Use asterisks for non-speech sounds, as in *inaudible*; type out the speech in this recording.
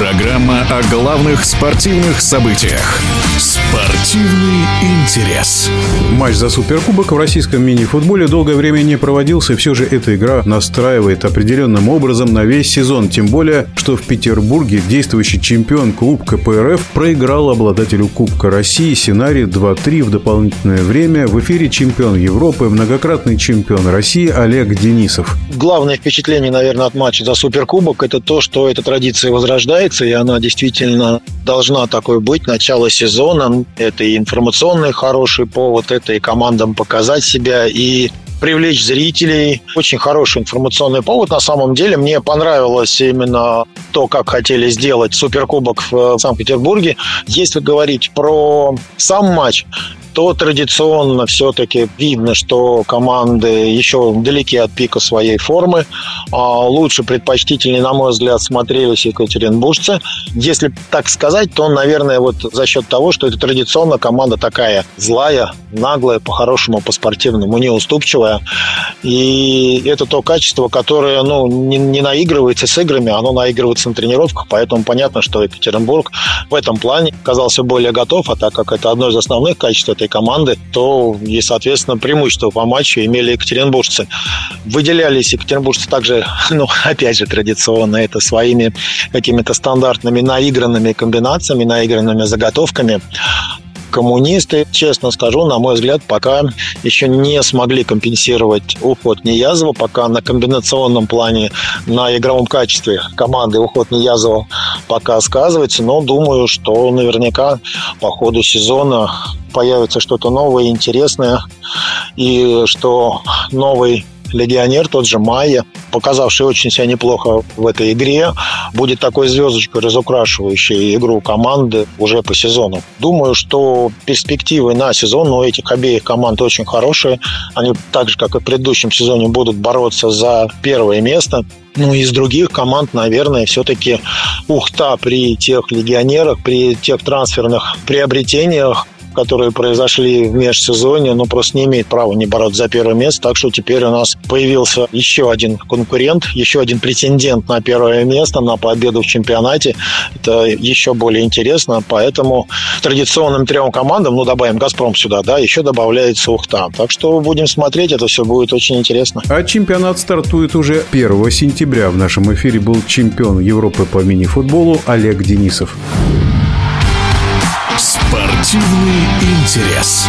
Программа о главных спортивных событиях. Спортивный интерес. Матч за Суперкубок в российском мини-футболе долгое время не проводился, и все же эта игра настраивает определенным образом на весь сезон. Тем более, что в Петербурге действующий чемпион клуб КПРФ проиграл обладателю Кубка России Синарий 2-3 в дополнительное время. В эфире чемпион Европы, многократный чемпион России Олег Денисов. Главное впечатление, наверное, от матча за Суперкубок – это то, что эта традиция возрождается, и она действительно должна такой быть. Начало сезона – это и информационный хороший повод, это и командам показать себя, и привлечь зрителей. Очень хороший информационный повод. На самом деле мне понравилось именно то, как хотели сделать Суперкубок в Санкт-Петербурге. Если говорить про сам матч, то традиционно все-таки видно, что команды еще далеки от пика своей формы. А лучше, предпочтительнее, на мой взгляд, смотрелись екатеринбуржцы. Если так сказать, то, наверное, вот за счет того, что это традиционно команда такая злая, наглая, по-хорошему, по-спортивному, неуступчивая. И это то качество, которое ну, не, не наигрывается с играми, оно наигрывается на тренировках, поэтому понятно, что Екатеринбург в этом плане оказался более готов, а так как это одно из основных качеств этой команды, то и, соответственно, преимущество по матчу имели екатеринбуржцы. Выделялись екатеринбуржцы также, *laughs* ну, опять же, традиционно, это своими какими-то стандартными наигранными комбинациями, наигранными заготовками коммунисты, честно скажу, на мой взгляд, пока еще не смогли компенсировать уход Неязова, пока на комбинационном плане, на игровом качестве команды уход Неязова пока сказывается, но думаю, что наверняка по ходу сезона появится что-то новое, интересное, и что новый легионер, тот же Майя, показавший очень себя неплохо в этой игре, будет такой звездочкой, разукрашивающей игру команды уже по сезону. Думаю, что перспективы на сезон у этих обеих команд очень хорошие. Они так же, как и в предыдущем сезоне, будут бороться за первое место. Ну, из других команд, наверное, все-таки Ухта при тех легионерах, при тех трансферных приобретениях которые произошли в межсезонье, ну, просто не имеет права не бороться за первое место. Так что теперь у нас появился еще один конкурент, еще один претендент на первое место, на победу в чемпионате. Это еще более интересно. Поэтому традиционным трем командам, ну, добавим «Газпром» сюда, да, еще добавляется «Ухта». Так что будем смотреть, это все будет очень интересно. А чемпионат стартует уже 1 сентября. В нашем эфире был чемпион Европы по мини-футболу Олег Денисов. Спортивный интерес.